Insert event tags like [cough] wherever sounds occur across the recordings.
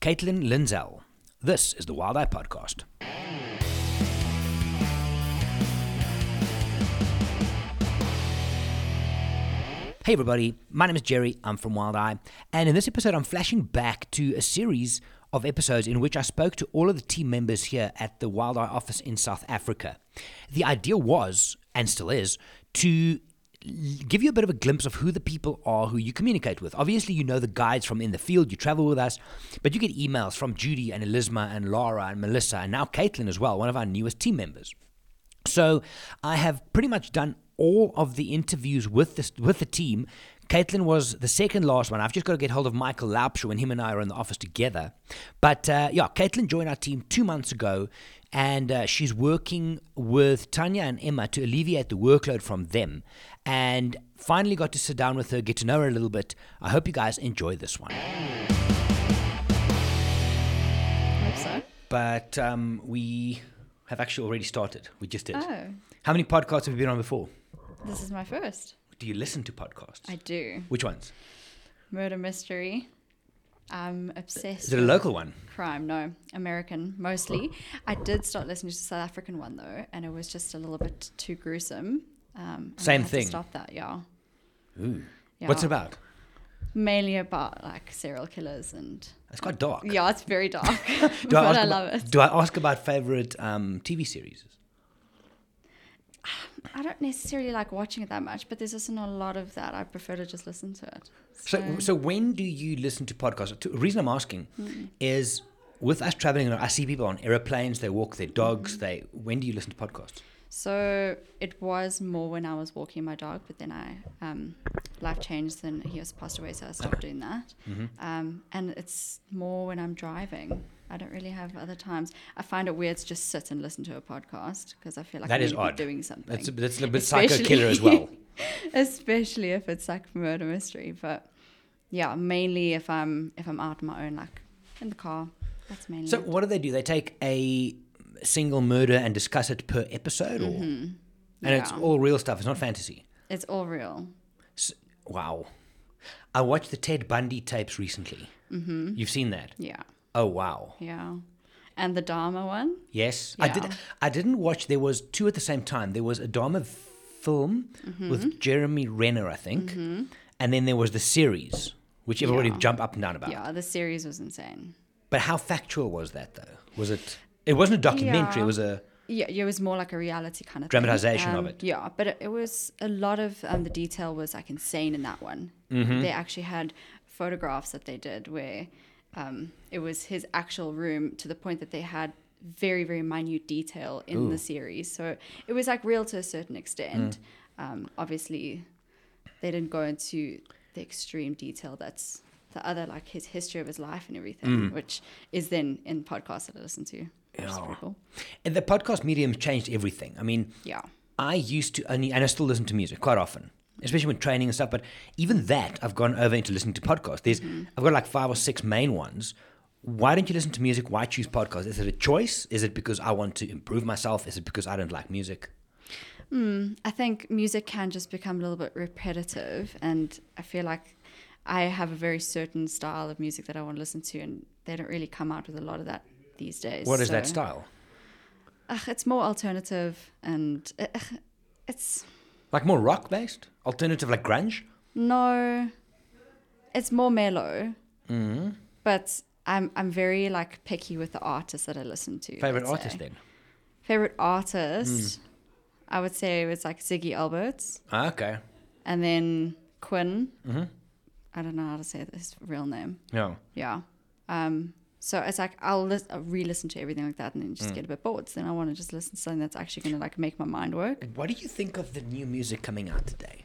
Caitlin Lindsell. This is the Wild Eye Podcast. Hey everybody, my name is Gerry. I'm from Wild Eye, and in this episode, I'm flashing back to a series of episodes in which I spoke to all of the team members here at the Wild Eye office in South Africa. The idea was, and still is, to give you a bit of a glimpse of who the people are who you communicate with. Obviously, you know the guides from in the field, you travel with us, but you get emails from Judy and Elisma and Laura and Melissa and now Caitlin as well, one of our newest team members. So I have pretty much done all of the interviews with this with the team. Caitlin was the second last one. I've just got to get hold of Michael Laupshaw when him and I are in the office together. But uh, yeah, Caitlin joined our team two months ago, and uh, she's working with Tanya and Emma to alleviate the workload from them. And finally got to sit down with her, get to know her a little bit. I hope you guys enjoy this one. hope so. But um, we have actually already started. We just did. Oh, How many podcasts have you been on before? this is my first. Do you listen to podcasts? I do. Which ones? Murder mystery. I'm obsessed. Is it a local one? Crime, no. American, mostly. I did start listening to the South African one, though, and it was just a little bit too gruesome. Um, Same thing. stop that, yeah. Ooh. yeah. What's it about? Mainly about, like, serial killers and... It's quite dark. Yeah, it's very dark. [laughs] Do but I, ask I about, love it. Do I ask about favorite um, TV series? I don't necessarily like watching it that much, but there's also not a lot of that. I prefer to just listen to it. So, so when do you listen to podcasts? The reason I'm asking Hmm. is with us traveling, I see people on airplanes. They walk their dogs. Hmm. They. When do you listen to podcasts? So it was more when I was walking my dog, but then I um, life changed and he was passed away, so I stopped doing that. Mm-hmm. Um, and it's more when I'm driving. I don't really have other times. I find it weird to just sit and listen to a podcast because I feel like That I is need to be odd. doing something. That's a, that's a little bit psycho killer as well. [laughs] especially if it's like murder mystery. But yeah, mainly if I'm if I'm out on my own, like in the car. That's mainly. So it. what do they do? They take a single murder and discuss it per episode, or and it's all real stuff. It's not fantasy. It's all real. S- Wow. I watched the Ted Bundy tapes recently. Mm-hmm. You've seen that? Yeah, Oh wow. yeah. And the Dahmer one. Yes, I did I didn't watch. There was two at the same time. There was a Dahmer film Mm-hmm. with Jeremy Renner, I think, and then there was the series, which everybody Yeah. jumped up and down about. Yeah, the series was insane. But how factual was that, though? Was it? It wasn't a documentary. Yeah. It was a. Yeah, it was more like a reality kind of Dramatization thing. of Um, it. Yeah, but it, it was a lot of um, the detail was like insane in that one. Mm-hmm. They actually had photographs that they did where um, it was his actual room to the point that they had very very minute detail in the series. So it was like real to a certain extent. Mm. Um, obviously, they didn't go into the extreme detail that's the other like his history of his life and everything, Mm. which is then in podcasts that I listen to. Yeah. cool. And the podcast medium changed everything. I mean, Yeah. I used to only, and I still listen to music quite often, especially when training and stuff. But even that, I've gone over into listening to podcasts. There's, I've got like five or six main ones. Why don't you listen to music? Why choose podcasts? Is it a choice? Is it because I want to improve myself? Is it because I don't like music? I think music can just become a little bit repetitive, and I feel like I have a very certain style of music that I want to listen to, and they don't really come out with a lot of that these days. What is that style? ugh, it's more alternative, and uh, it's Like more rock based, alternative, like grunge. no, it's more mellow, Mm-hmm. but I'm I'm very like picky with the artists that I listen to. Favorite artist then? Favorite artist, I would say it's like Ziggy Alberts. Ah, okay. And then Quinn. Mm-hmm. I don't know how to say his real name. Yeah. Yeah. Um, so it's like I'll, I'll re-listen to everything like that and then Mm. just get a bit bored. So then I want to just listen to something that's actually going to like make my mind work. What do you think of the new music coming out today?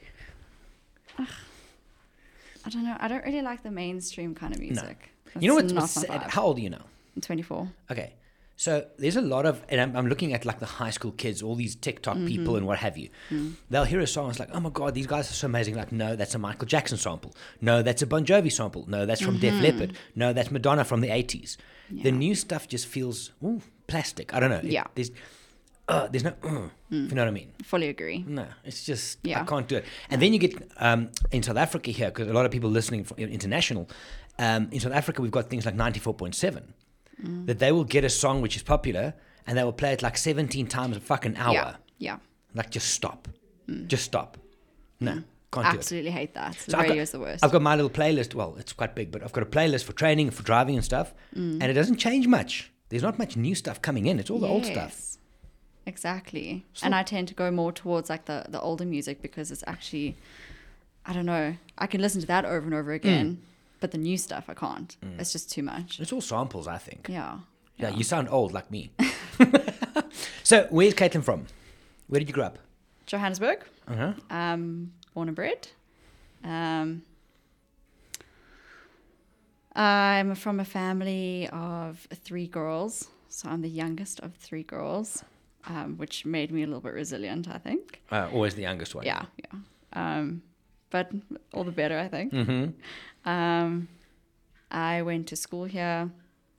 I don't know. I don't really like the mainstream kind of music. you know what's, sad? How old are you now? I'm 24. Okay. So there's a lot of, and I'm, I'm looking at like the high school kids, all these TikTok Mm-hmm. people and what have you. Mm. They'll hear a song, it's like, oh my God, these guys are so amazing. Like, no, that's a Michael Jackson sample. No, that's a Bon Jovi sample. No, that's from Def Leppard. No, that's Madonna from the 80s. The Mm-hmm. New stuff just feels, ooh, plastic. I don't know. It- Yeah. There's, uh, there's no, uh, if you know what I mean. Fully agree. No, it's just I can't do it. And then you get um, in South Africa here because a lot of people listening from international, um, in South Africa, we've got things like 94.7, Mm. that they will get a song which is popular and they will play it like 17 times a fucking hour. Yeah. Yeah. Like, just stop. Just stop. No, can't do it. Absolutely hate that. The So radio got- is the worst. I've got my little playlist. Well, it's quite big, but I've got a playlist for training, for driving and stuff, Mm. and it doesn't change much. There's not much new stuff coming in. It's all the old stuff. Exactly. So- and I tend to go more towards like the, the older music because it's actually, I don't know, I can listen to that over and over Mm. again, but the new stuff I can't. It's just too much. It's all samples, I think. Yeah. Yeah, you sound old like me. [laughs] so, where's Caitlin from? Where did you grow up? Johannesburg, Uh huh. um, born and bred. Um, I'm from a family of three girls, so I'm the youngest of three girls, um, which made me a little bit resilient, I think. Uh, always the youngest one. Yeah, yeah. Um, but all the better, I think. Mm-hmm. Um, I went to school here.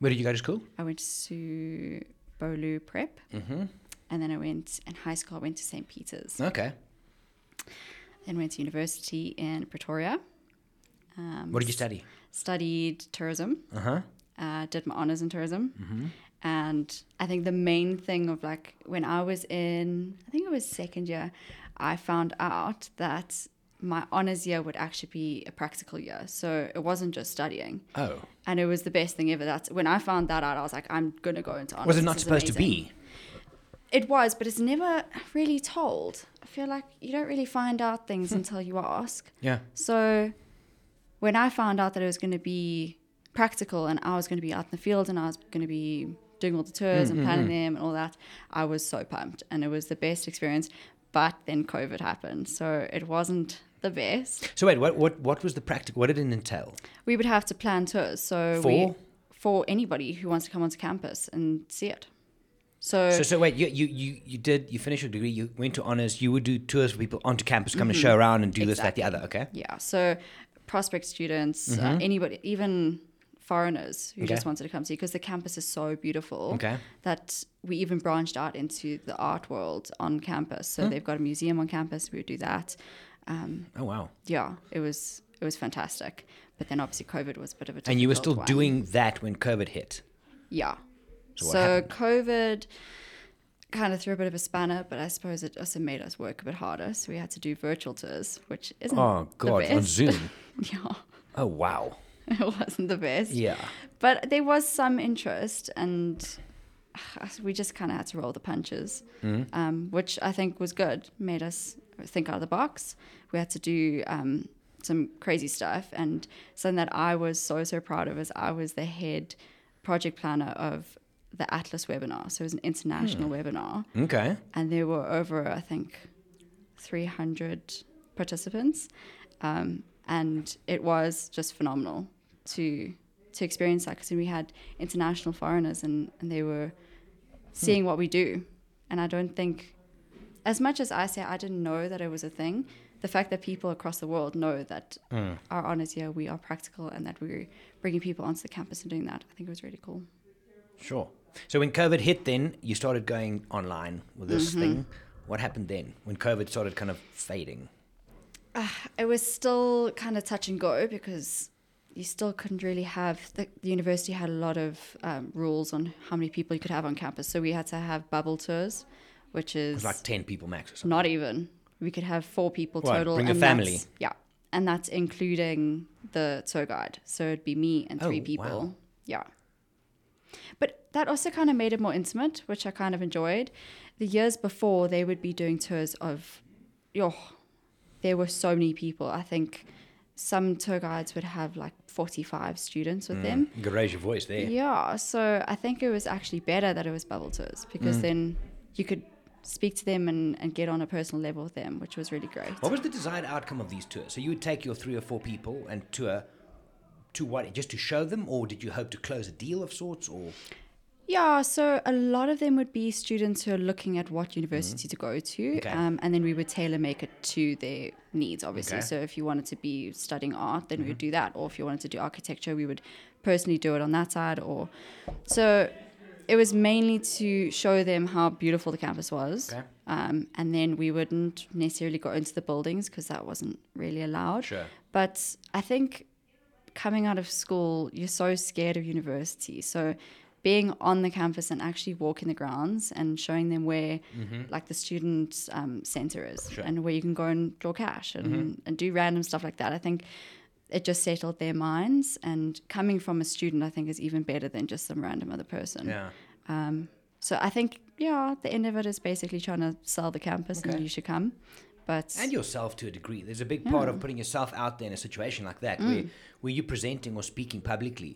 Where did you go to school? I went to Bolu Prep, Mm-hmm. and then I went in high school. I went to St. Peter's. Okay. Then went to university in Pretoria. Um, What did you study? Studied tourism. Uh huh. Uh, did my honors in tourism. Mm-hmm. And I think the main thing of like when I was in, I think it was second year, I found out that my honors year would actually be a practical year. So it wasn't just studying. Oh. And it was the best thing ever. That's when I found that out, I was like, I'm going to go into honors. Was it not supposed to be? It was, but it's never really told. I feel like you don't really find out things Hmm. until you ask. Yeah. So when I found out that it was going to be practical and I was going to be out in the field and I was going to be doing all the tours and planning them and all that, I was so pumped and it was the best experience. But then COVID happened, so it wasn't the best. So wait, what what what was the practical? What did it entail? We would have to plan tours, so For? we for anybody who wants to come onto campus and see it. So, So so wait, you you you, you did you finished your degree? You went to honors. You would do tours for people onto campus, come and show around and do this, that, the Mm-hmm. Other. Okay. yeah, so prospect students, uh, anybody, even foreigners who Okay. just wanted to come see because the campus is so beautiful Okay. that we even branched out into the art world on campus. So they've got a museum on campus. We would do that. Um, Oh wow. yeah, it was it was fantastic. But then obviously COVID was a bit of a And you were still one. doing that when COVID hit. yeah. So So. COVID kind of threw a bit of a spanner, but I suppose it also made us work a bit harder. So we had to do virtual tours, which isn't Oh god, on. Zoom. [laughs] yeah, Oh wow. [laughs] it wasn't the best. Yeah. But there was some interest, and uh, we just kind of had to roll the punches, Mm-hmm. um, which I think was good. Made us think out of the box. We had to do um, some crazy stuff, and something that I was so so proud of is I was the head project planner of the Atlas webinar. So it was an international webinar, Okay. and there were over I think 300 participants, um, and it was just phenomenal to to experience that because we had international foreigners and, and they were seeing hmm. what we do, and I don't think, as much as I say I didn't know that it was a thing, the fact that people across the world know that hmm. our honors year we are practical and that we're bringing people onto the campus and doing that, I think it was really cool. Sure. So when COVID hit, then you started going online with this Mm-hmm. thing. What happened then when COVID started kind of fading? Ah, it was still kind of touch and go because you still couldn't really have the, the university had a lot of um, rules on how many people you could have on campus. So we had to have bubble tours which is was like ten people max or something. not even. We could have four people What, total bring a family? yeah. And that's including the tour guide. So it'd be me and three Oh, people. Wow. yeah. But that also kind of made it more intimate which i kind of enjoyed. The years before they would be doing tours of yo there were so many people. I think some tour guides would have like 45 students with them You could raise your voice there. yeah, so I think it was actually better that it was bubble tours Mm. because then you could speak to them and, and get on a personal level with them, which was really great. What was the desired outcome of these tours? So you would take your three or four people and tour to what? Just to show them, or did you hope to close a deal of sorts? Or Yeah, so a lot of them would be students who are looking at what university to go to, Mm-hmm. Okay. um, and then we would tailor make it to their needs, obviously. Okay. Mm-hmm. So if you wanted to be studying art, then we would do that, or if you wanted to do architecture, we would personally do it on that side. Or so it was mainly to show them how beautiful the campus was, Okay. um, and then we wouldn't necessarily go into the buildings because that wasn't really allowed. Sure. But I think coming out of school, you're so scared of university. So being on the campus and actually walking the grounds and showing them where like the student um, center is Mm-hmm. Sure. and where you can go and draw cash and, and do random stuff like that. I think it just settled their minds and coming from a student I think is even better than just some random other person. Yeah. Um, so I think yeah, the end of it is basically trying to sell the campus Okay. and you should come. But And yourself to a degree. There's a big part of putting yourself out there in a situation like that where, where you're presenting or speaking publicly.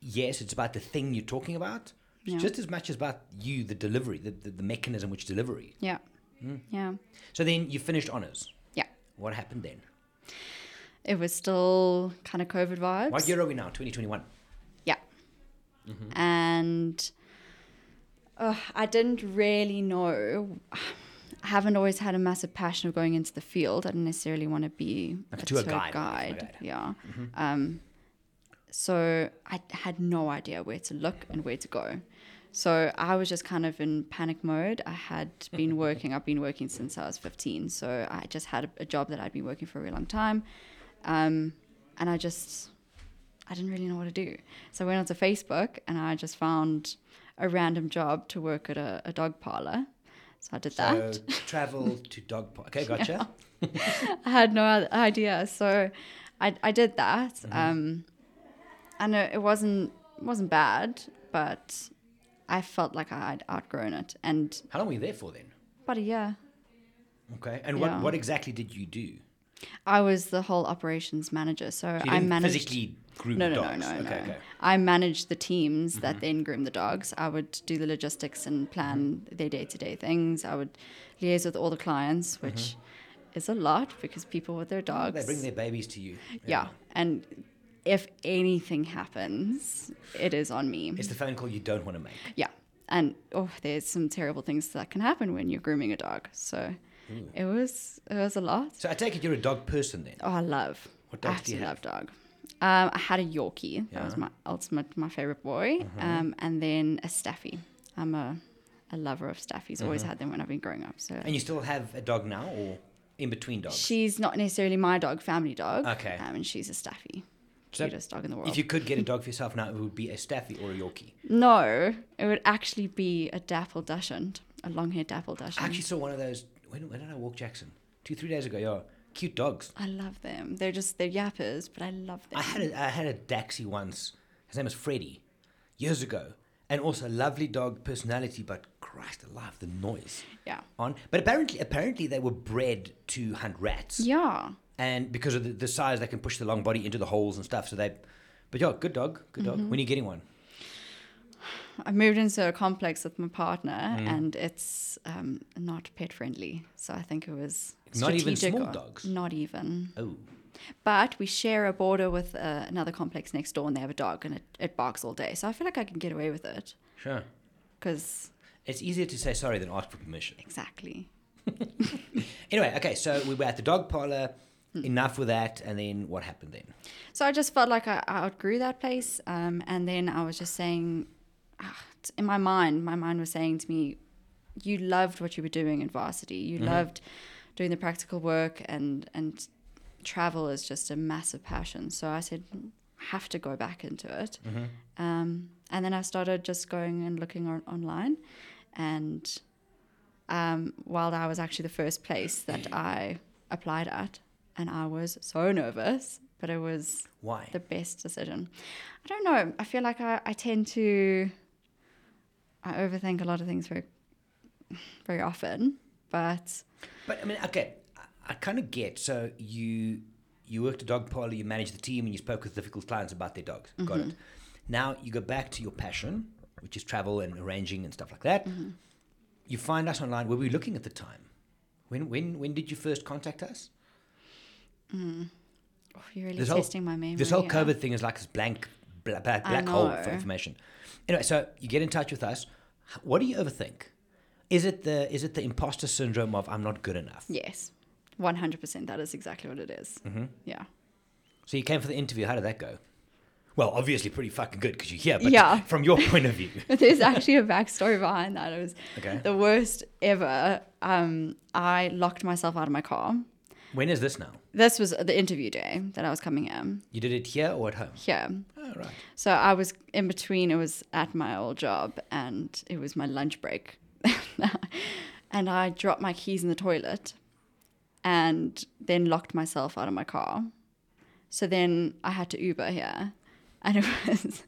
Yes, it's about the thing you're talking about, Yeah. just as much as about you, the delivery, the, the, the mechanism which delivery. yeah. Mm. Yeah. So then you finished honors. Yeah. What happened then? It was still kind of COVID vibes. What year are we now? 2021. Yeah. And uh, I didn't really know. I haven't always had a massive passion of going into the field. I didn't necessarily want to be Like a tour guide, guide. Yeah. Um, so I had no idea where to look and where to go. So I was just kind of in panic mode. I had been [laughs] working, I've been working since I was 15. So I just had a, a job that I'd been working for a really long time. Um, and I just, I didn't really know what to do. So I went onto Facebook and I just found a random job to work at a, a dog parlor. So I did that. So that. [laughs] travel to dog park. Okay, gotcha. [laughs] I had no other idea. So I, I did that. Mm-hmm. Um, and it, it wasn't wasn't bad, but I felt like I'd outgrown it. And How long were you there for then? about a year, Okay. And Yeah. what, what exactly did you do? I was the whole operations manager. So, So you I managed. physically groom No, the no, dogs. no, no, okay, no. okay. Mm-hmm. I managed the teams that then groom the dogs. I would do the logistics and plan Mm-hmm. their day to day things. I would liaise with all the clients, which is a lot because people with their dogs. Mm-hmm. They bring their babies to you. yeah. And if anything happens, it is on me. It's the phone call you don't want to make. yeah. And oh, there's some terrible things that can happen when you're grooming a dog. So it was it was a lot. So I take it you're a dog person then. Oh, I love. What I dogs do you love dog. Um, I had a Yorkie. That was my ultimate, my favorite boy. Um, and then a Staffy. I'm a, a lover of Staffies. Always had them when I've been growing up. So And you still have a dog now or in between dogs? she's not necessarily my dog, family dog. Okay. Um, and she's a Staffy. Cutest dog in the world. If you could get a [laughs] dog for yourself now, it would be a Staffy or a Yorkie. no, it would actually be a Dapple Dachshund, a long-haired Dapple Dachshund. I actually saw one of those. When, when did I walk Jackson? Two, three days ago. Yeah, cute dogs. I love them. They're just they're yappers, but I love them. I had a, I had a Daxi once. His name was Freddie, years ago, and also a lovely dog personality. But Christ alive, the noise yeah. on. But apparently, apparently they were bred to hunt rats, Yeah. And because of the, the size, they can push the long body into the holes and stuff. So they, but yeah, good dog, good dog. Mm-hmm. When are you getting one? I moved into a complex with my partner, Mm. and it's um, not pet friendly. So I think it was Not even small dogs? Not even. Oh, But we share a border with uh, another complex next door, and they have a dog, and it, it barks all day. So I feel like I can get away with it sure. because It's easier to say sorry than ask for permission. exactly. [laughs] Anyway, okay, so we were at the dog parlor. Hmm. Enough with that, and then what happened then? So I just felt like I, I outgrew that place, um, and then I was just saying, ah, in my mind, my mind was saying to me, "You loved what you were doing in varsity. You loved doing the practical work, and and travel is just a massive passion." So I said, "Have to go back into it." Um, and then I started just going and looking on, online, and um, while I was actually the first place that [clears throat] I applied at, and I was so nervous, but it was Why? the best decision. I don't know. I feel like I, I tend to I overthink a lot of things very very often, but But I mean, okay, I, I kind of get. So you you worked a dog parlor, you managed the team, and you spoke with difficult clients about their dogs. Got Mm-hmm. it. Now you go back to your passion, which is travel and arranging and stuff like that. Mm-hmm. You find us online. Were we looking at the time? When when when did you first contact us? Oh, you're really This whole- testing my memory. This whole here. COVID thing is like this blank bla- black, black hole for information. Anyway, so you get in touch with us. What do you overthink? Is it the is it the imposter syndrome of I'm not good enough? Yes, one hundred percent. That is exactly what it is. Mm-hmm. Yeah. So you came for the interview. How did that go? Well, obviously pretty fucking good because you're here. But Yeah. from your point of view, [laughs] There's actually a backstory behind that. It was Okay. the worst ever. Um, I locked myself out of my car When is this now? This was the interview day that I was coming in You did it here or at home? here. Oh, right. So I was in between. It was at my old job, and it was my lunch break, [laughs] and I dropped my keys in the toilet, and then locked myself out of my car. So then I had to Uber here, [laughs] and it was,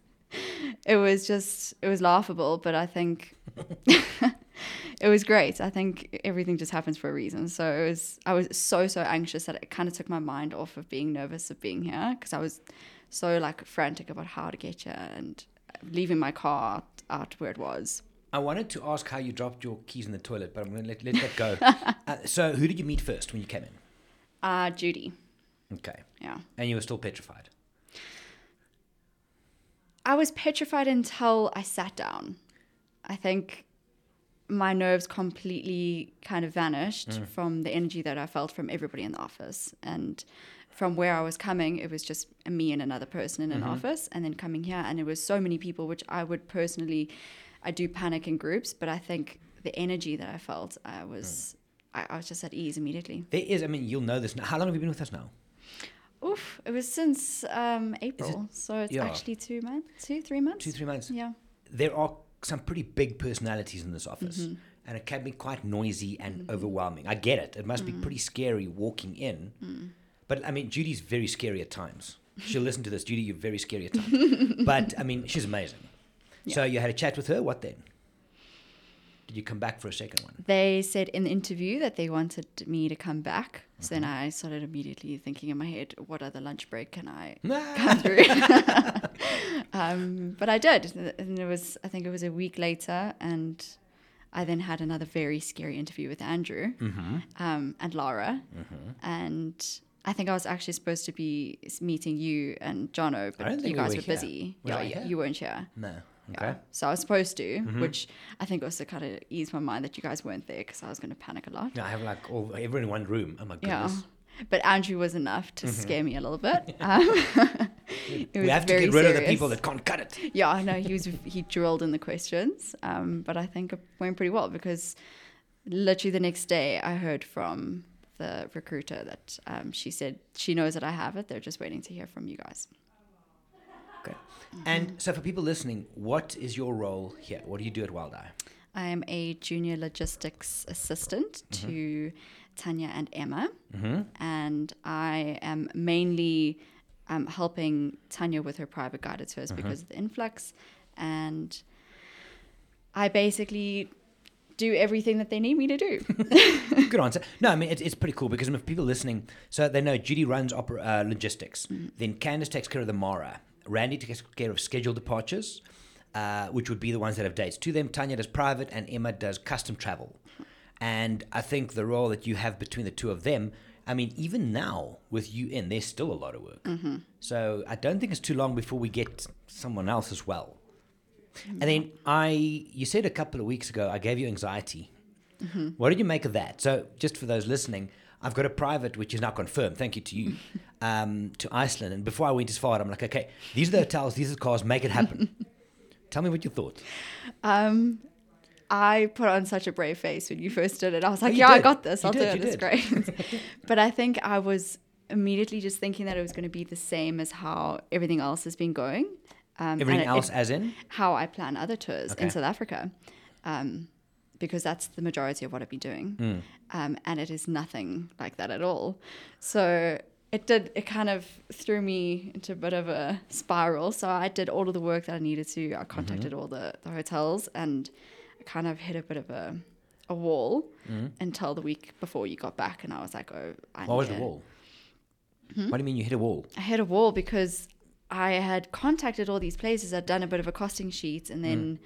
it was just it was laughable, but I think. [laughs] it was great. I think everything just happens for a reason. So it was. I was so so anxious that it kind of took my mind off of being nervous of being here because I was so like frantic about how to get here and leaving my car out, where it was. I wanted to ask how you dropped your keys in the toilet, but I'm going to let, let that go. [laughs] uh, so, who did you meet first when you came in? Uh, Judy. Okay. Yeah. And you were still petrified. I was petrified until I sat down. I think my nerves completely kind of vanished mm. from the energy that I felt from everybody in the office. And from where I was coming, it was just me and another person in an mm-hmm. office. And then coming here, and it was so many people, which I would personally, I do panic in groups, but I think the energy that I felt, I was, mm. I, I was just at ease immediately. There is, I mean, you'll know this now. How long have you been with us now? Oof, it was since um, April. so it's Yeah. actually two months, two, three months. Two, three months. Yeah. There are some pretty big personalities in this office, Mm-hmm. and it can be quite noisy and overwhelming. I get it. It must Mm. be pretty scary walking in. But I mean, Judy's very scary at times. She'll listen to this. Judy, you're very scary at times. [laughs] but I mean, she's amazing. So you had a chat with her. What then? Did you come back for a second one? They said in the interview that they wanted me to come back. So then I started immediately thinking in my head, what other lunch break can I [laughs] come through? [laughs] [laughs] um, but I did. And it was, I think it was a week later. And I then had another very scary interview with Andrew um, and Laura. And I think I was actually supposed to be meeting you and Jono, but you guys were were busy. Was yeah, you weren't here. No. Yeah. Okay. So I was supposed to, which I think also kind of eased my mind that you guys weren't there because I was going to panic a lot. Yeah, I have like all everyone in one room. Oh my goodness. Yeah. But Andrew was enough to scare me a little bit. [laughs] [laughs] Um, it We have to get rid of the people that can't cut it. Yeah, I know he was he drilled in the questions, um, but I think it went pretty well because literally the next day I heard from the recruiter that um, she said she knows that I have it. They're just waiting to hear from you guys. And so, for people listening, what is your role here? What do you do at Wild Eye? I am a junior logistics assistant Mm-hmm. to Tanya and Emma, and I am mainly um, helping Tanya with her private guided tours Mm-hmm. because of the influx, and I basically do everything that they need me to do. [laughs] Good answer. No, I mean it's, it's pretty cool because if people listening, so they know Judy runs opera, uh, logistics. Then Candace takes care of the Mara. Randy takes care of scheduled departures, uh, which would be the ones that have dates to them. Tanya does private, and Emma does custom travel. And I think the role that you have between the two of them, I mean, even now with you in, there's still a lot of work. Mm-hmm. So I don't think it's too long before we get someone else as well. Mm-hmm. And then I, you said a couple of weeks ago, I gave you anxiety. Mm-hmm. What did you make of that? So, just for those listening, I've got a private, which is now confirmed. Thank you to you, [laughs] um, to Iceland. And before I went as far, I'm like, okay, these are the hotels, these are the cars, make it happen. [laughs] Tell me what you thought. Um, I put on such a brave face when you first did it. I was like, you yeah, I got this. You I'll did, do it. It's great. [laughs] but I think I was immediately just thinking that it was going to be the same as how everything else has been going. Um, Everything it- else, it- as in? how I plan other tours Okay. in South Africa, um, because that's the majority of what I've been doing, Hmm. um, and it is nothing like that at all. So it did. It kind of threw me into a bit of a spiral. So I did all of the work that I needed to. Mm-hmm. I contacted all the, the hotels, and I kind of hit a bit of a a wall until the week before you got back, and I was like, oh, I Mm-hmm. What was the wall? Hmm? What do you mean you hit a wall? I hit a wall because I had contacted all these places. I'd done a bit of a costing sheet, and then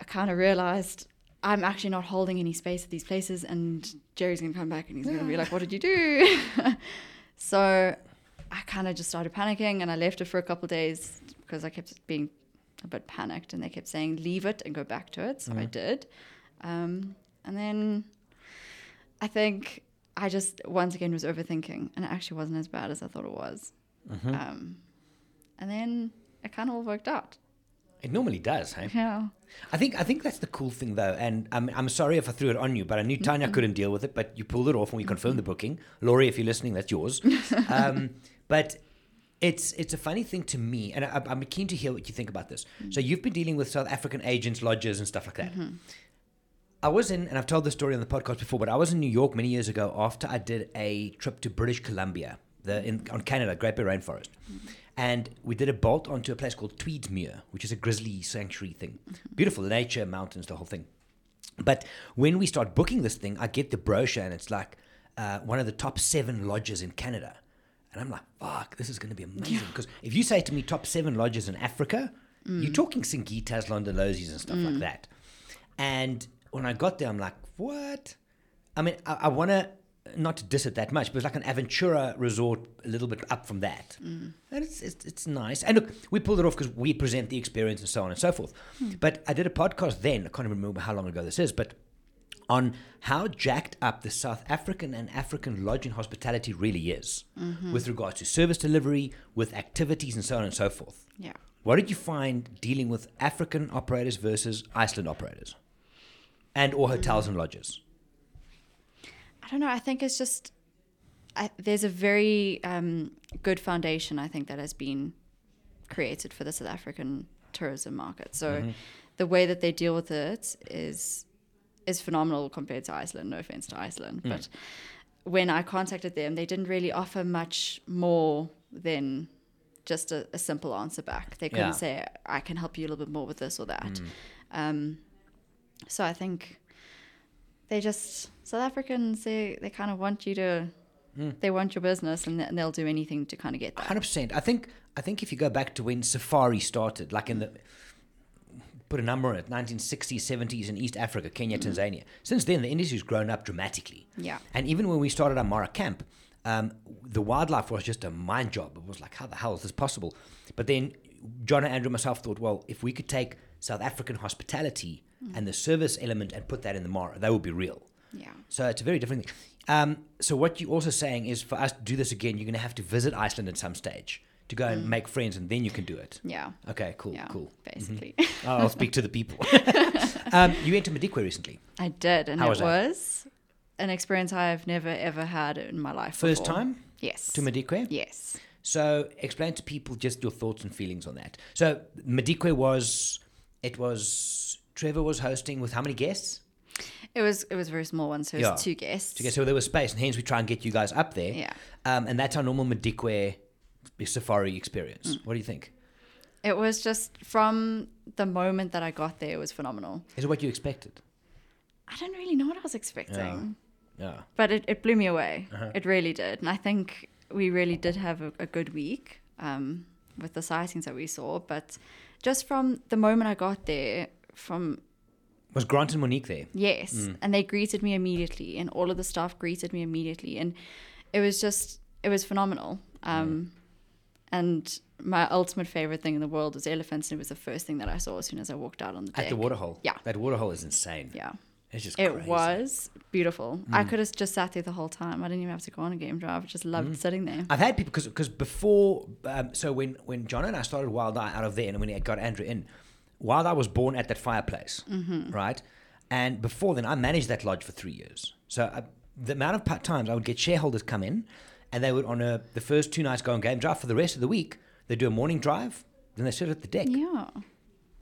I kind of realized I'm actually not holding any space at these places, and Gerry's gonna come back and he's gonna be like, "What did you do?" [laughs] so I kind of just started panicking, and I left it for a couple of days because I kept being a bit panicked, and they kept saying, "Leave it and go back to it." So I did, um, and then I think I just once again was overthinking, and it actually wasn't as bad as I thought it was. Um, and then it kind of all worked out. It normally does, hey? Yeah. I think I think that's the cool thing though, and I'm I'm sorry if I threw it on you, but I knew Tanya couldn't deal with it, but you pulled it off and we confirmed the booking. Laurie, if you're listening, that's yours. [laughs] um, but it's it's a funny thing to me, and I, I'm keen to hear what you think about this. Mm. So you've been dealing with South African agents, lodges, and stuff like that. Mm-hmm. I was in, and I've told this story on the podcast before, but I was in New York many years ago after I did a trip to British Columbia, the in on Canada, Great Bear Rainforest, mm-hmm. And we did a bolt onto a place called Tweedsmuir, which is a grizzly sanctuary thing. Mm-hmm. Beautiful nature, mountains, the whole thing. But when we start booking this thing, I get the brochure, and it's like uh, one of the top seven lodges in Canada, and I'm like, "Fuck, this is going to be amazing!" Because if you say to me top seven lodges in Africa, you're mm. talking Singitas, Londolozi's, and stuff like mm. that. And when I got there, I'm like, what? I mean, I, I want to not to diss it that much, but it's like an Aventura resort, a little bit up from that, mm. and it's, it's it's nice. And look, we pulled it off because we present the experience and so on and so forth. Hmm. But I did a podcast then. I can't even remember how long ago this is, but on how jacked up the South African and African lodging hospitality really is, mm-hmm. with regards to service delivery, with activities, and so on and so forth. Yeah. What did you find dealing with African operators versus Iceland operators, and or hotels and lodges? I don't know. I think it's just I, there's a very um, good foundation. I think that has been created for the South African tourism market. So the way that they deal with it is is phenomenal compared to Iceland. No offense to Iceland, but when I contacted them, they didn't really offer much more than just a, a simple answer back. They couldn't Yeah. say, "I can help you a little bit more with this or that." Um, so I think they just South Africans they they kind of want you to hmm. they want your business and, and they'll do anything to kind of get that. Hundred percent. I think I think if you go back to when Safari started, like in the put a number on it, 1960s, 70s in East Africa, Kenya, mm-hmm. Tanzania. Since then, the industry's grown up dramatically. Yeah. And even when we started our Mara camp, um, the wildlife was just a mind job. It was like, how the hell is this possible? But then John and Andrew and myself thought, well, if we could take South African hospitality mm. and the service element and put that in the Mara, that would be real. Yeah. So it's a very different thing. Um, so what you're also saying is for us to do this again, you're going to have to visit Iceland at some stage to go and make friends, and then you can do it. Yeah. Okay, cool, Yeah. cool. Basically. Oh, I'll speak to the people. [laughs] [laughs] um, you went to Madikwe recently. I did, and How it was was, an experience I've never ever had in my life. First before. time Yes. to Madikwe? Yes. So explain to people just your thoughts and feelings on that. So Madikwe was, it was, Trevor was hosting with how many guests? It was it was a very small one, so it was Yeah. two guests. Okay, so there was space, and hence we try and get you guys up there. Yeah. Um, and that's our normal Madikwe safari experience. Mm. What do you think? It was just from the moment that I got there, it was phenomenal. Is it what you expected? I didn't really know what I was expecting. Yeah. but it, it blew me away. Uh-huh. It really did. And I think we really did have a, a good week um, with the sightings that we saw. But just from the moment I got there, from Was Grant and Monique there? yes, Mm. and they greeted me immediately, and all of the staff greeted me immediately. And it was just, it was phenomenal. Um, And my ultimate favorite thing in the world was elephants, and it was the first thing that I saw as soon as I walked out on the deck. At the waterhole. Yeah. That waterhole is insane. Yeah. It's just It crazy. was beautiful. I Mm. could have just sat there the whole time. I didn't even have to go on a game drive. I just loved Mm. sitting there. I've had people because because before um, so when when John and I started Wild Eye out of there and when he got Andrew in, Wild I was born at that fireplace, Mm-hmm. right? And before then, I managed that lodge for three years. So I, the amount of times I would get shareholders come in, and they would on a the first two nights go on game drive. For the rest of the week, they do a morning drive, then they sit at the deck. Yeah.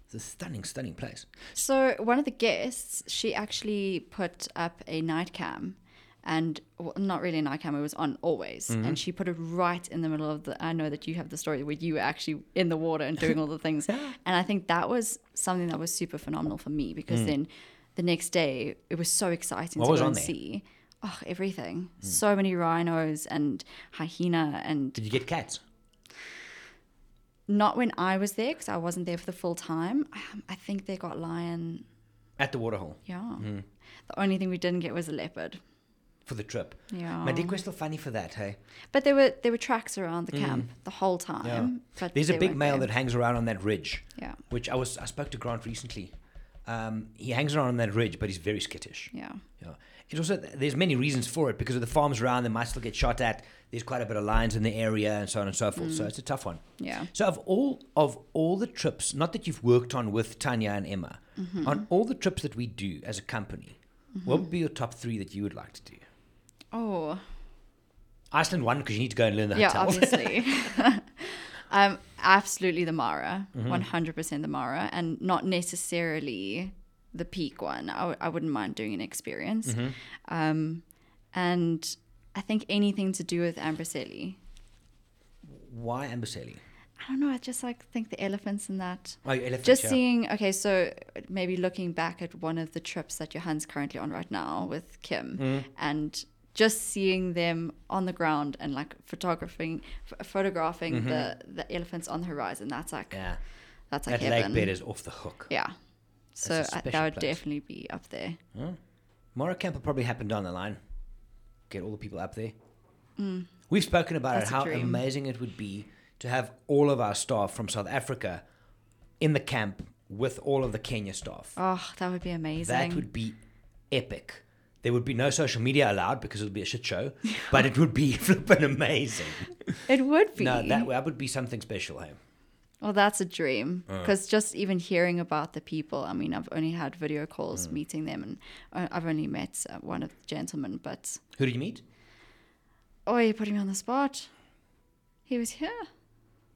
It's a stunning, stunning place. So one of the guests, she actually put up a night cam, and well, not really a night cam. It was on always, Mm-hmm. and she put it right in the middle of the. I know that you have the story where you were actually in the water and doing all the things, [laughs] and I think that was something that was super phenomenal for me because then the next day it was so exciting Mm. What to was go on and there? Mm. see. Oh, everything! So many rhinos and hyena and Did you get cats? not when I was there because I wasn't there for the full time. Um, I think they got lion. At the waterhole Yeah. Mm-hmm. The only thing we didn't get was a leopard. For the trip. Yeah. My dick was still funny for that, hey? But there were there were tracks around the camp the whole time. Mm. Yeah. There's a big male there. that hangs around on that ridge. Yeah. which I was I spoke to Grant recently. Um, he hangs around on that ridge, but he's very skittish. Yeah. Yeah. It's also there's many reasons for it because of the farms around. They might still get shot at. There's quite a bit of lions in the area and so on and so forth. So it's a tough one. Yeah. So of all of all the trips, not that you've worked on with Tanya and Emma, on all the trips that we do as a company, what would be your top three that you would like to do? Oh, Iceland one because you need to go and learn the yeah, hotel. obviously. [laughs] [laughs] um, absolutely the Mara, Mm-hmm. one hundred percent the Mara, and not necessarily the peak one. I w- I wouldn't mind doing an experience, Mm-hmm. um, and I think anything to do with Amboseli. Why Amboseli? I don't know. I just like think the elephants in that. Oh, elephants. Just yeah. seeing, okay, so maybe looking back at one of the trips that Johan's currently on right now with Kim, Mm. and just seeing them on the ground and like photographing, f- photographing the the elephants on the horizon. That's like Mm-hmm. Yeah, that's like that lake heaven. bed is off the hook. yeah. So I, special that would place. definitely be up there. Mara Camp will probably happen down the line. Get all the people up there. We've spoken about Mm. That's it, how dream. amazing it would be to have all of our staff from South Africa in the camp with all of the Kenya staff. Oh, that would be amazing. That would be epic. There would be no social media allowed because it would be a shit show, [laughs] but it would be [laughs] flipping amazing. it would be. No, that, that would be something special, hey? Well, that's a dream Uh. because just even hearing about the people. I mean, I've only had video calls Mm. meeting them, and uh, I've only met uh, one of the gentlemen. But Who did you meet? oh, you're putting me on the spot. He was here.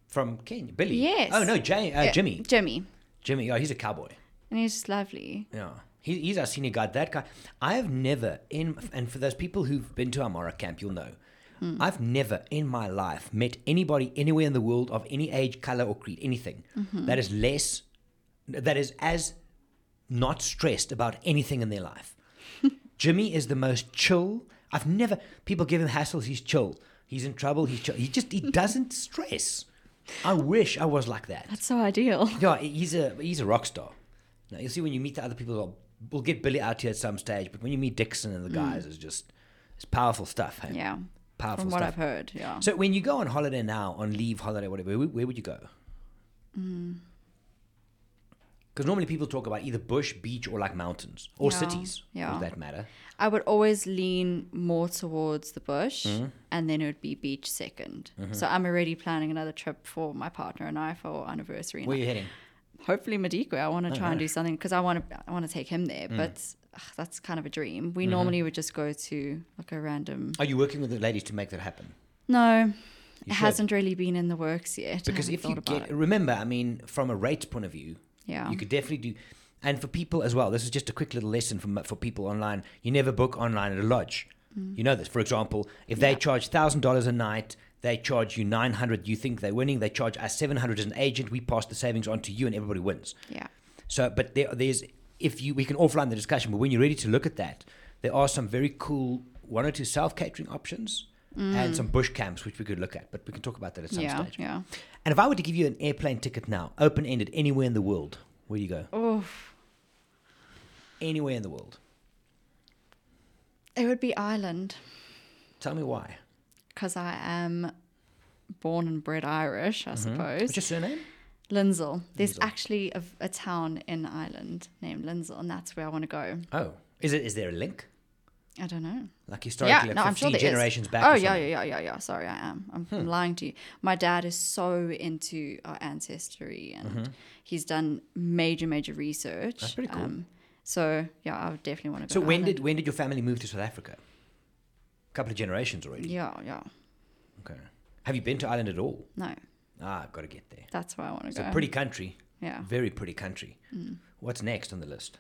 From Kenya. Billy? Yes. Oh, no, Jay, uh, Jimmy. Jimmy, Jimmy, oh, he's a cowboy. and he's just lovely. Yeah. He, he's our senior guide. That guy. I have never, in and for those people who've been to Amara camp, you'll know. Hmm. I've never in my life met anybody anywhere in the world of any age, color, or creed, anything mm-hmm. that is less, that is as not stressed about anything in their life. [laughs] Jimmy is the most chill. I've never, people give him hassles, he's chill. He's in trouble, he's chill. He just, he doesn't stress. I wish I was like that. That's so ideal. Yeah, he's a he's a rock star. Now you'll see when you meet the other people. We'll, get Billy out here at some stage, but when you meet Dixon and the guys, it's just it's powerful stuff. Hey? Mm. Yeah, powerful stuff. from what stuff. I've heard. Yeah. So when you go on holiday now, on leave, holiday, whatever, where, where would you go? Mm. Because normally people talk about either bush, beach, or like mountains or Yeah, cities. yeah. Does that matter? I would always lean more towards the bush, Mm-hmm. and then it would be beach 2nd So I'm already planning another trip for my partner and I for our anniversary. Where are you heading? Hopefully Madikwe. I want to try and Uh-huh. do something because I want to. I want to take him there, Mm. but ugh, that's kind of a dream. Mm-hmm. We normally would just go to like a random. Are you working with the ladies to make that happen? No, it should. hasn't really been in the works yet. Because if you get, it. remember, I mean, from a rates point of view, yeah, You could definitely do, and for people as well. This is just a quick little lesson for for people online. You never book online at a lodge. You know this. For example, if they Mm. Charge thousand dollars a night, they charge you nine hundred. You think they're winning. They charge us seven hundred as an agent. We pass the savings on to you, and everybody wins. yeah, So, but there, there's if you we can offline the discussion, but when you're ready to look at that, there are some very cool one or two self catering options. And some bush camps, which we could look at, but we can talk about that at some Mm. yeah, stage. yeah. And if I were to give you an airplane ticket now, open ended, anywhere in the world, where do you go? Oh, Anywhere in the world. it would be Ireland Tell me why. Because I am born and bred Irish, I suppose. What's your surname? Lindsell. There's actually a, a town in Ireland named Lindsell, and that's where I want to go. Oh, is it? Is there a link? I don't know. Like historically, Yeah, no, I'm sure 15 there is. generations back. Oh or yeah, something? Hmm. yeah, yeah, yeah, yeah. Sorry, I am. I'm, I'm lying to you. My dad is so into our ancestry, and he's done major, major research. Mm-hmm. That's pretty cool. so yeah, I would definitely want to So go. to when Ireland. did when did your family move to South Africa? Couple of generations already. Yeah, yeah. Okay. Have you been to Ireland at all? No, Ah, I've got to get there. that's where I want to It's go. a pretty country. Yeah. Very pretty country. Mm. What's next on the list?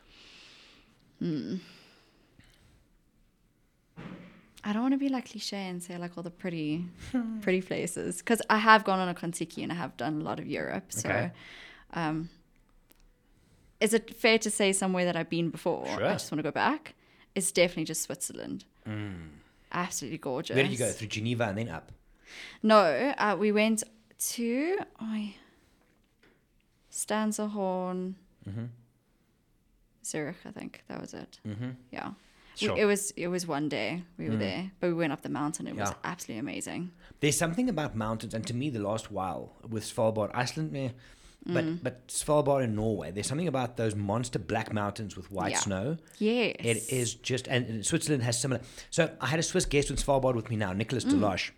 I don't want to be like cliche and say like all the pretty, [laughs] pretty places because I have gone on a Contiki and I have done a lot of Europe. So, Okay. um, is it fair to say somewhere that I've been before? Sure. I just want to go back. It's definitely just Switzerland. Absolutely gorgeous. Where did you go? Through Geneva and then up? No, uh, we went to oh, Stanserhorn, Mm-hmm. Zurich. I think that was it. Mm-hmm. Yeah. We- it was it was one day we were Mm. there, but we went up the mountain. It was absolutely amazing. There's something about mountains, and to me, the last while with Svalbard, Iceland, meh, But but Svalbard in Norway, there's something about those monster black mountains with white Yeah. snow. Yes. It is just, and, and Switzerland has similar. So I had a Swiss guest on Svalbard with me now, Nicholas Deloche,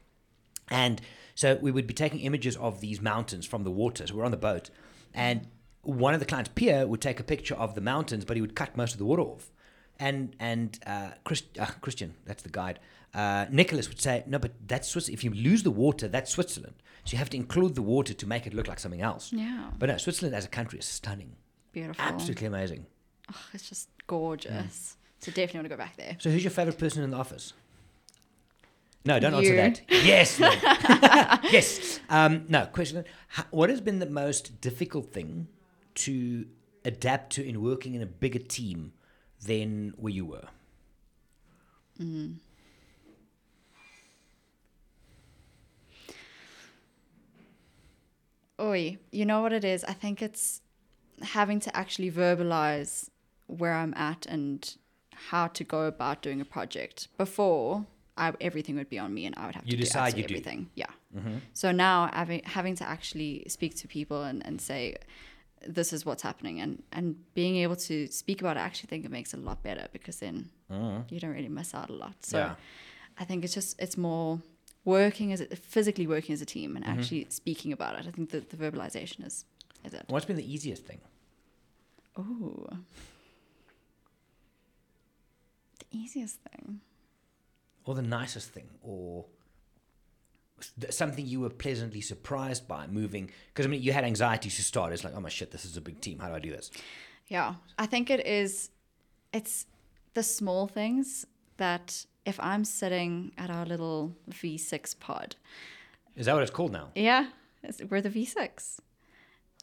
and so we would be taking images of these mountains from the water. So we're on the boat, and one of the clients, Pierre, would take a picture of the mountains, but he would cut most of the water off. And and uh, Chris, uh, Christian, that's the guide. Uh, Nicholas would say, no, but that's Swiss. If you lose the water, that's Switzerland. So you have to include the water to make it look like something else. Yeah. But no, Switzerland as a country is stunning, Beautiful. absolutely amazing. Oh, it's just gorgeous. So definitely want to go back there. So who's your favorite person in the office? No, don't answer that. [laughs] Yes, no. [laughs] yes. Um, no question. What has been the most difficult thing to adapt to in working in a bigger team than where you were? Oi, you know what it is? I think it's having to actually verbalize where I'm at and how to go about doing a project. Before, I, everything would be on me and I would have You to decide do you do. everything. Yeah. Mm-hmm. So now having having to actually speak to people and, and say, this is what's happening and, and being able to speak about it, I actually think it makes it a lot better because then mm. you don't really miss out a lot. So Yeah. I think it's just it's more working as a, physically working as a team Mm-hmm. and actually speaking about it. I think that the verbalization is is it. What's been the easiest thing? Oh, the easiest thing. Or the nicest thing? Or something you were pleasantly surprised by moving? Because, I mean, you had anxiety to start. It's like, oh my shit, this is a big team. How do I do this? Yeah, I think it is. It's the small things that if I'm sitting at our little V6 pod, Is that what it's called now? yeah, we're the V6.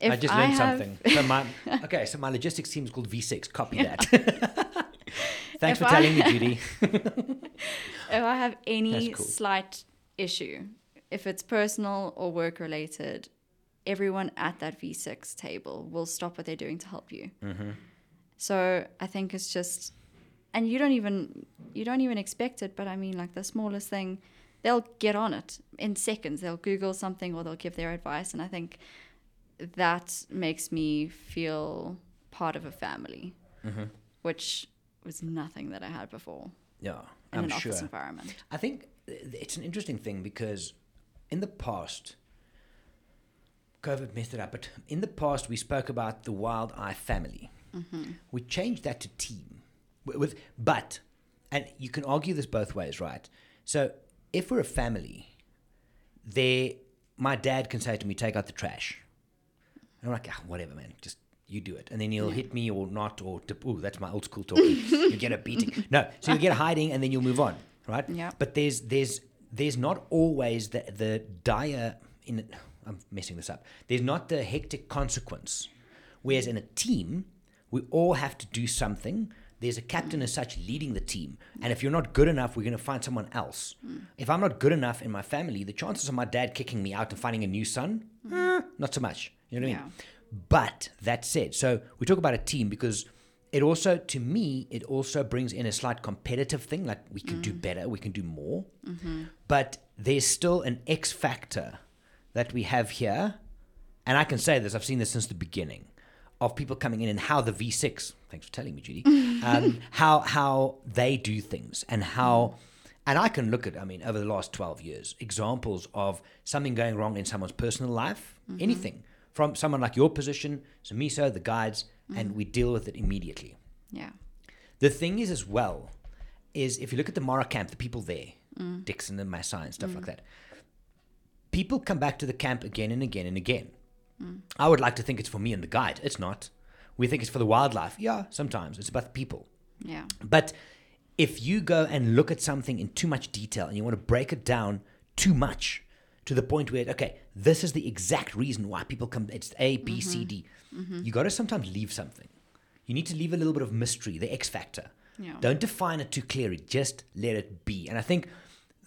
If I just learned have- something. [laughs] So my, okay, so my logistics team is called V6. Copy that. [laughs] Thanks If for I- telling me, [laughs] Judy. if I have any cool. slight issue, if it's personal or work related, everyone at that V6 table will stop what they're doing to help you. Mm-hmm. So I think it's just, and you don't even you don't even expect it, but I mean like the smallest thing, they'll get on it in seconds. They'll Google something or they'll give their advice, and I think that makes me feel part of a family, Mm-hmm. which was nothing that I had before Yeah, in I'm an sure. office environment. I think it's an interesting thing because in the past, COVID messed it up, but in the past we spoke about the Wild Eye family. We changed that to team. With, but, and you can argue this both ways, right? So if we're a family, there, my dad can say to me, "Take out the trash," and I'm like, ah, "Whatever, man, just." You do it, and then he'll hit me or not, or dip- ooh, that's my old school talking. [laughs] you get a beating. No, so you get a hiding, and then you'll move on, right? Yeah. But there's there's there's not always the the dire in I'm messing this up. There's not the hectic consequence. Whereas in a team, we all have to do something. There's a captain as such leading the team. And if you're not good enough, we're going to find someone else. If I'm not good enough in my family, the chances of my dad kicking me out and finding a new son, eh, not so much. You know what I mean? But that said, so we talk about a team because it also, to me, it also brings in a slight competitive thing. Like we can do better, we can do more. But there's still an X factor that we have here. And I can say this, I've seen this since the beginning of people coming in and how the V6, thanks for telling me, Judy, [laughs] um, how, how they do things and how. And I can look at, I mean, over the last 12 years, examples of something going wrong in someone's personal life, mm-hmm. anything from someone like your position, so Miso, the guides, and mm-hmm. we deal with it immediately. Yeah. The thing is, as well, is if you look at the Mara camp, the people there, mm. Dixon and Masai and stuff like mm. that, people come back to the camp again and again and again. I would like to think it's for me and the guide. It's not. We think it's for the wildlife. Yeah, sometimes. It's about the people. Yeah. But if you go and look at something in too much detail and you want to break it down too much to the point where, okay, this is the exact reason why people come, it's A, B, C, mm-hmm. D. Mm-hmm. You got to sometimes leave something. You need to leave a little bit of mystery, the X factor. Yeah. Don't define it too clearly, just let it be. And I think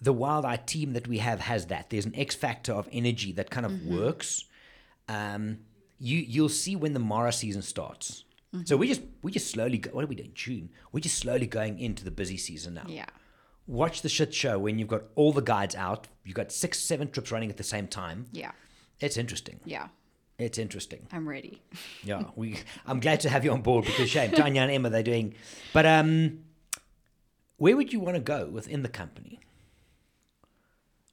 the Wild Eye team that we have has that. There's an X factor of energy that kind of mm-hmm. works. Um, you you'll see when the Mara season starts. So we just we just slowly go, what are we doing? June. We're just slowly going into the busy season now. Yeah. Watch the shit show when you've got all the guides out. You've got six, seven trips running at the same time. Yeah. It's interesting. Yeah. It's interesting. I'm ready. [laughs] Yeah, we. [laughs] I'm glad to have you on board because shame Tanya and Emma they're doing, but um, where would you want to go within the company?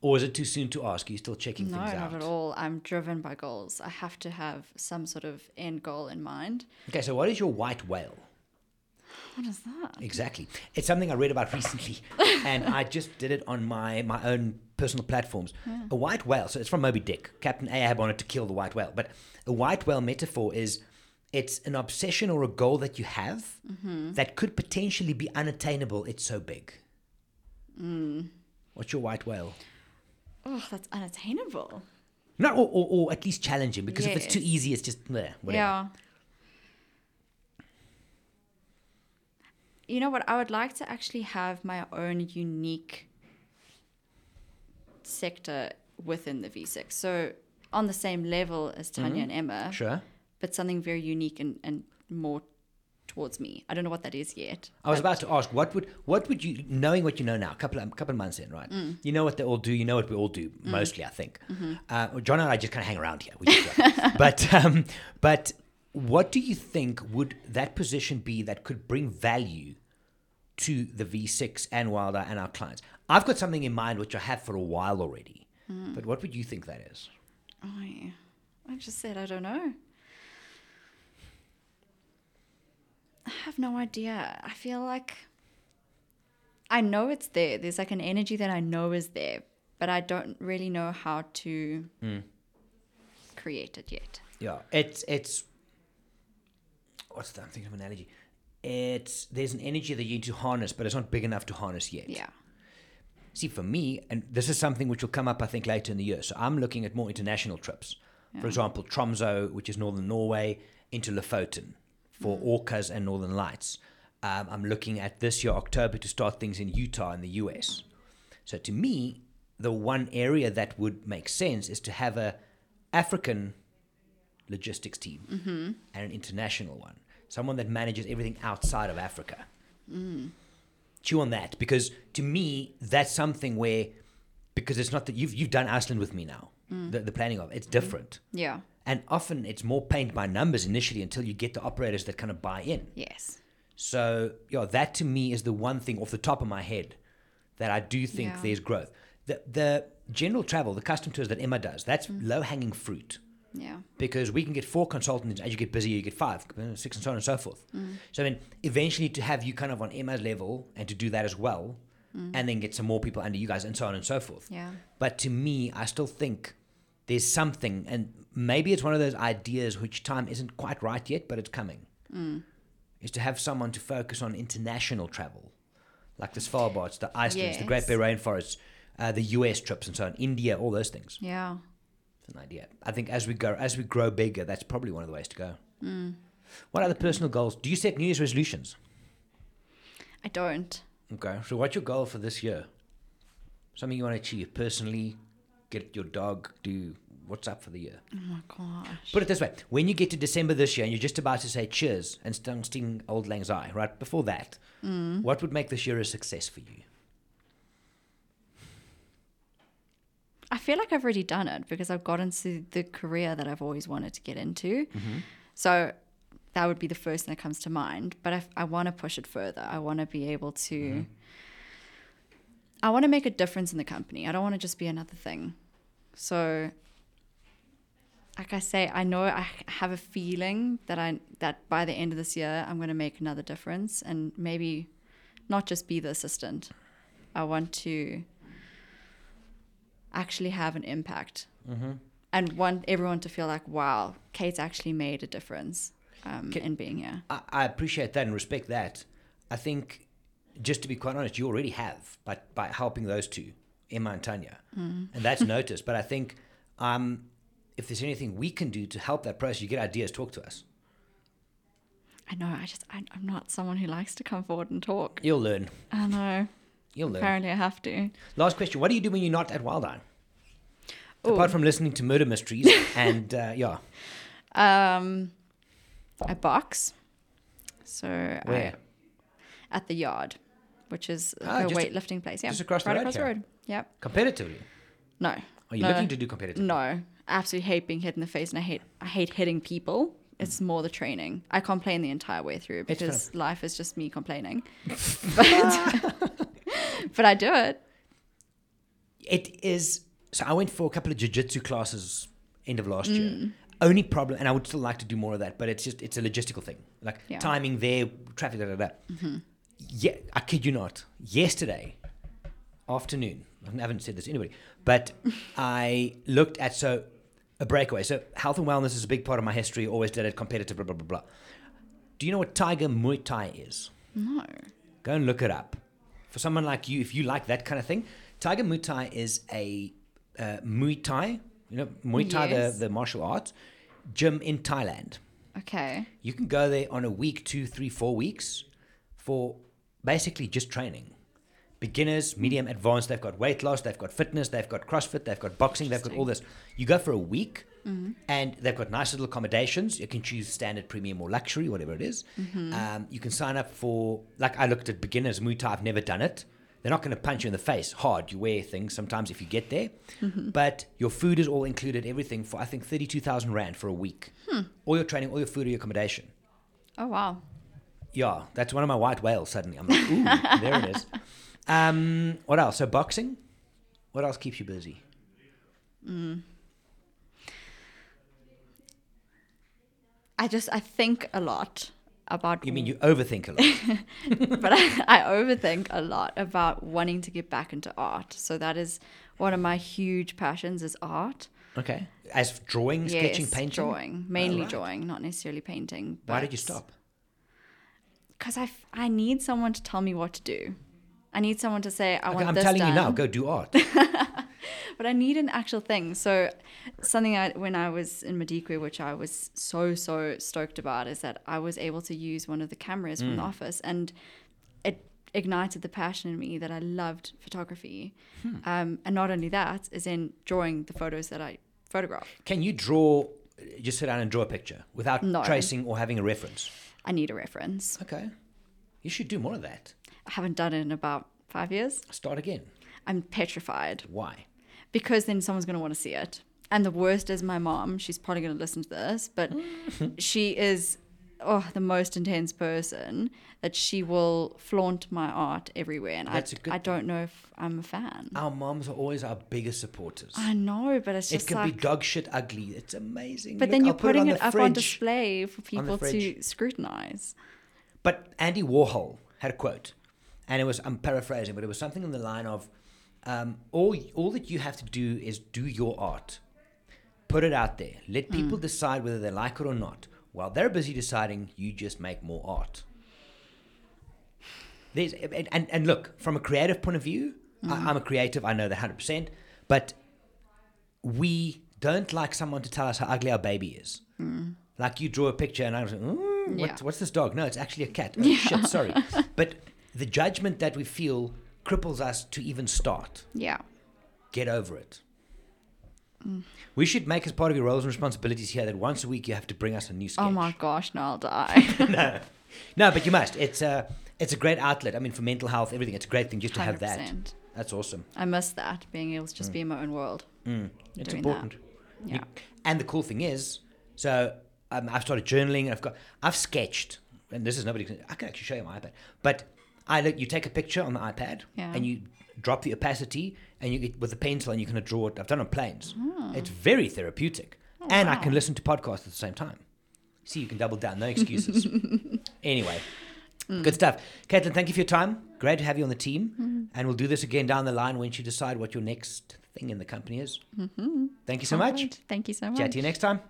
Or is it too soon to ask? Are you still checking No, things not out? at all. I'm driven by goals. I have to have some sort of end goal in mind. Okay, so what is your white whale? What is that? Exactly. It's something I read about recently, [laughs] and I just did it on my, my own personal platforms. A white whale, so it's from Moby Dick. Captain Ahab wanted to kill the white whale, but a white whale metaphor is it's an obsession or a goal that you have mm-hmm. that could potentially be unattainable. It's so big. Mm. What's your white whale? Oh, that's unattainable. No, or, or, or at least challenging, because if it's too easy, it's just bleh, whatever. Yeah. You know what? I would like to actually have my own unique sector within the V6. So on the same level as Tanya mm-hmm. and Emma, Sure. but something very unique and, and more towards me. I don't know what that is yet. I was about to ask, what would what would you, knowing what you know now, a couple of, couple of months in, right? Mm. You know what they all do. You know what we all do, mostly, I think. Mm-hmm. Uh, John and I just kind of hang around here. [laughs] But um, but what do you think would that position be that could bring value to the V6 and Wild Eye and our clients? I've got something in mind which I have for a while already. Mm. But what would you think that is? Oh, yeah. I just said I don't know. I have no idea. I feel like I know it's there. There's like an energy that I know is there, but I don't really know how to hmm. create it yet. Yeah, it's it's what's that? I'm thinking of an analogy. It's there's an energy that you need to harness, but it's not big enough to harness yet. Yeah. See, for me, and this is something which will come up, I think, later in the year. So I'm looking at more international trips. For example, Tromso, which is northern Norway, into Lofoten for orcas and northern lights. Um, I'm looking at this year, October, to start things in Utah in the US. So to me, the one area that would make sense is to have a African logistics team mm-hmm. and an international one, someone that manages everything outside of Africa. Mm. Chew on that because to me that's something where because it's not that you've you've done Iceland with me now mm. the, the planning of it's mm. different. Yeah. And often it's more paint by numbers initially until you get the operators that kind of buy in Yes. so yeah that to me is the one thing off the top of my head that I do think Yeah. there's growth the the general travel the custom tours that Emma does that's mm. low hanging fruit Yeah. because we can get four consultants as you get busier you get five six and so on and so forth mm. so i mean eventually to have you kind of on emma's level and to do that as well mm. and then get some more people under you guys and so on and so forth Yeah. but to me i still think there's something and maybe it's one of those ideas which time isn't quite right yet but it's coming is to have someone to focus on international travel like the svalbards the icelands the great Yes. bear rainforests uh, the us trips and so on india all those things Yeah. it's an idea. I think as we go, as we grow bigger, that's probably one of the ways to go. What other personal goals? Do you set New Year's resolutions? I don't. Okay. So what's your goal for this year? Something you want to achieve personally? Get your dog? Do what's up for the year? Oh my gosh. Put it this way: when you get to December this year and you're just about to say cheers and sting, sting Auld Lang Syne, right before that, mm. what would make this year a success for you? I feel like I've already done it because I've got into the career that I've always wanted to get into. Mm-hmm. So that would be the first thing that comes to mind. But I, I want to push it further. I want to be able to. Mm-hmm. I want to make a difference in the company. I don't want to just be another thing. So, like I say, I know I have a feeling that I that by the end of this year I'm going to make another difference and maybe not just be the assistant. I want to actually have an impact and want everyone to feel like, wow, Kate's actually made a difference um, Ca- in being here. I, I appreciate that and respect that. I think, just to be quite honest, you already have by by helping those two, Emma and Tanya, and that's noticed. But I think, um, if there's anything we can do to help that process, you get ideas, talk to us. I know, I just, I, I'm not someone who likes to come forward and talk. You'll learn. I know. You'll learn. Apparently, I have to. Last question: What do you do when you're not at Wild Eye? Ooh. Apart from listening to murder mysteries [laughs] and uh, yeah, Um, I box. So where? I, at the yard, which is Ah, a weightlifting place. Yeah, just across the right road across the road. Yep. Competitively. No, Are you No. looking to do competitive? No, I absolutely hate being hit in the face, and I hate I hate hitting people. It's more the training. I complain the entire way through because life is just me complaining. [laughs] but, [laughs] but I do it. It is. So I went for a couple of jiu-jitsu classes end of last Mm. year. Only problem, and I would still like to do more of that, but it's just it's a logistical thing, like Yeah. timing there, traffic, da da da. Yeah, I kid you not. Yesterday afternoon, I haven't said this to anybody, but [laughs] I looked at so a breakaway. So health and wellness is a big part of my history. Always did it, competitive, blah blah blah blah. Do you know what Tiger Muay Thai is? No. Go and look it up. For someone like you, if you like that kind of thing, Tiger Muay Thai is a uh, Muay Thai, you know, Muay Thai, Yes. the, the martial arts gym in Thailand. Okay. You can go there on a week, two, three, four weeks for basically just training. Beginners, medium, advanced, they've got weight loss, they've got fitness, they've got CrossFit, they've got boxing, they've got all this. You go for a week mm-hmm. and they've got nice little accommodations. You can choose standard, premium, or luxury, whatever it is. Mm-hmm. Um, you can sign up for, like I looked at beginners Muay Thai, I've never done it. They're not going to punch you in the face hard. You wear things sometimes if you get there. Mm-hmm. But your food is all included, everything for, I think, 32,000 Rand for a week. Hmm. All your training, all your food, all your accommodation. Oh wow. Yeah, that's one of my white whales suddenly. I'm like, ooh, [laughs] there it is. Um, what else? So boxing. What else keeps you busy? I just I think a lot about You mean you overthink a lot? [laughs] but I, I overthink a lot about wanting to get back into art. So that is one of my huge passions is art. okay. As drawing, sketching, painting. drawing, mainly Alright. drawing, not necessarily painting. Why did you stop? Because I, f- I need someone to tell me what to do. I need someone to say I Okay, want I'm this I'm telling done. you now, go do art. [laughs] but I need an actual thing. So something I, when I was in Madikwe, which I was so so stoked about, is that I was able to use one of the cameras from Mm. the office, and it ignited the passion in me that I loved photography. Hmm. Um, and not only that, is in drawing the photos that I photograph. Can you draw? Just sit down and draw a picture without No. tracing or having a reference. I need a reference. Okay. You should do more of that. I haven't done it in about five years. Start again. I'm petrified Why? because then someone's going to want to see it. And the worst is my mom. She's probably going to listen to this, but [laughs] she is oh the most intense person that she will flaunt my art everywhere, and I, That's good I don't know if I'm a fan. Our moms are always our biggest supporters. I know, but it's just. It can like. be dog shit ugly. It's amazing. but Look, then you're I'll put putting on it, up on display for people to scrutinize. But Andy Warhol had a quote, and it was I'm paraphrasing, but it was something in the line of, um, "All all that you have to do is do your art, put it out there, let people decide whether they like it or not. While they're busy deciding, you just make more art." There's and, and, and look from a creative point of view, I, I'm a creative. I know that hundred percent, but we don't like someone to tell us how ugly our baby is. Like you draw a picture and I was like, "Mm, Yeah. what's, what's this dog? No, it's actually a cat. Oh, [laughs] Shit, sorry. [laughs] But the judgment that we feel cripples us to even start. Yeah. Get over it. We should make as part of your roles and responsibilities here that once a week you have to bring us a new sketch. Oh my gosh, no, I'll die. [laughs] no, no, but you must. It's a it's a great outlet. I mean, for mental health, everything. It's a great thing just to have that. That's awesome. I miss that being able to just be in my own world. Mm, it's important. that. You- Yeah. and the cool thing is, so um, I've started journaling. I've got, I've sketched, and this is nobody. Can, I can actually show you my iPad. But I look, you take a picture on the iPad, Yeah. and you drop the opacity, and you get with a pencil, and you can draw it. I've done it on planes. Oh. It's very therapeutic, and I can listen to podcasts at the same time. See, you can double down. No excuses. [laughs] anyway. Mm. Good stuff. Caitlin, thank you for your time. Great to have you on the team. Mm-hmm. And we'll do this again down the line once you decide what your next thing in the company is. Thank you so Can't much. wait. Thank you so much. Chat to you next time.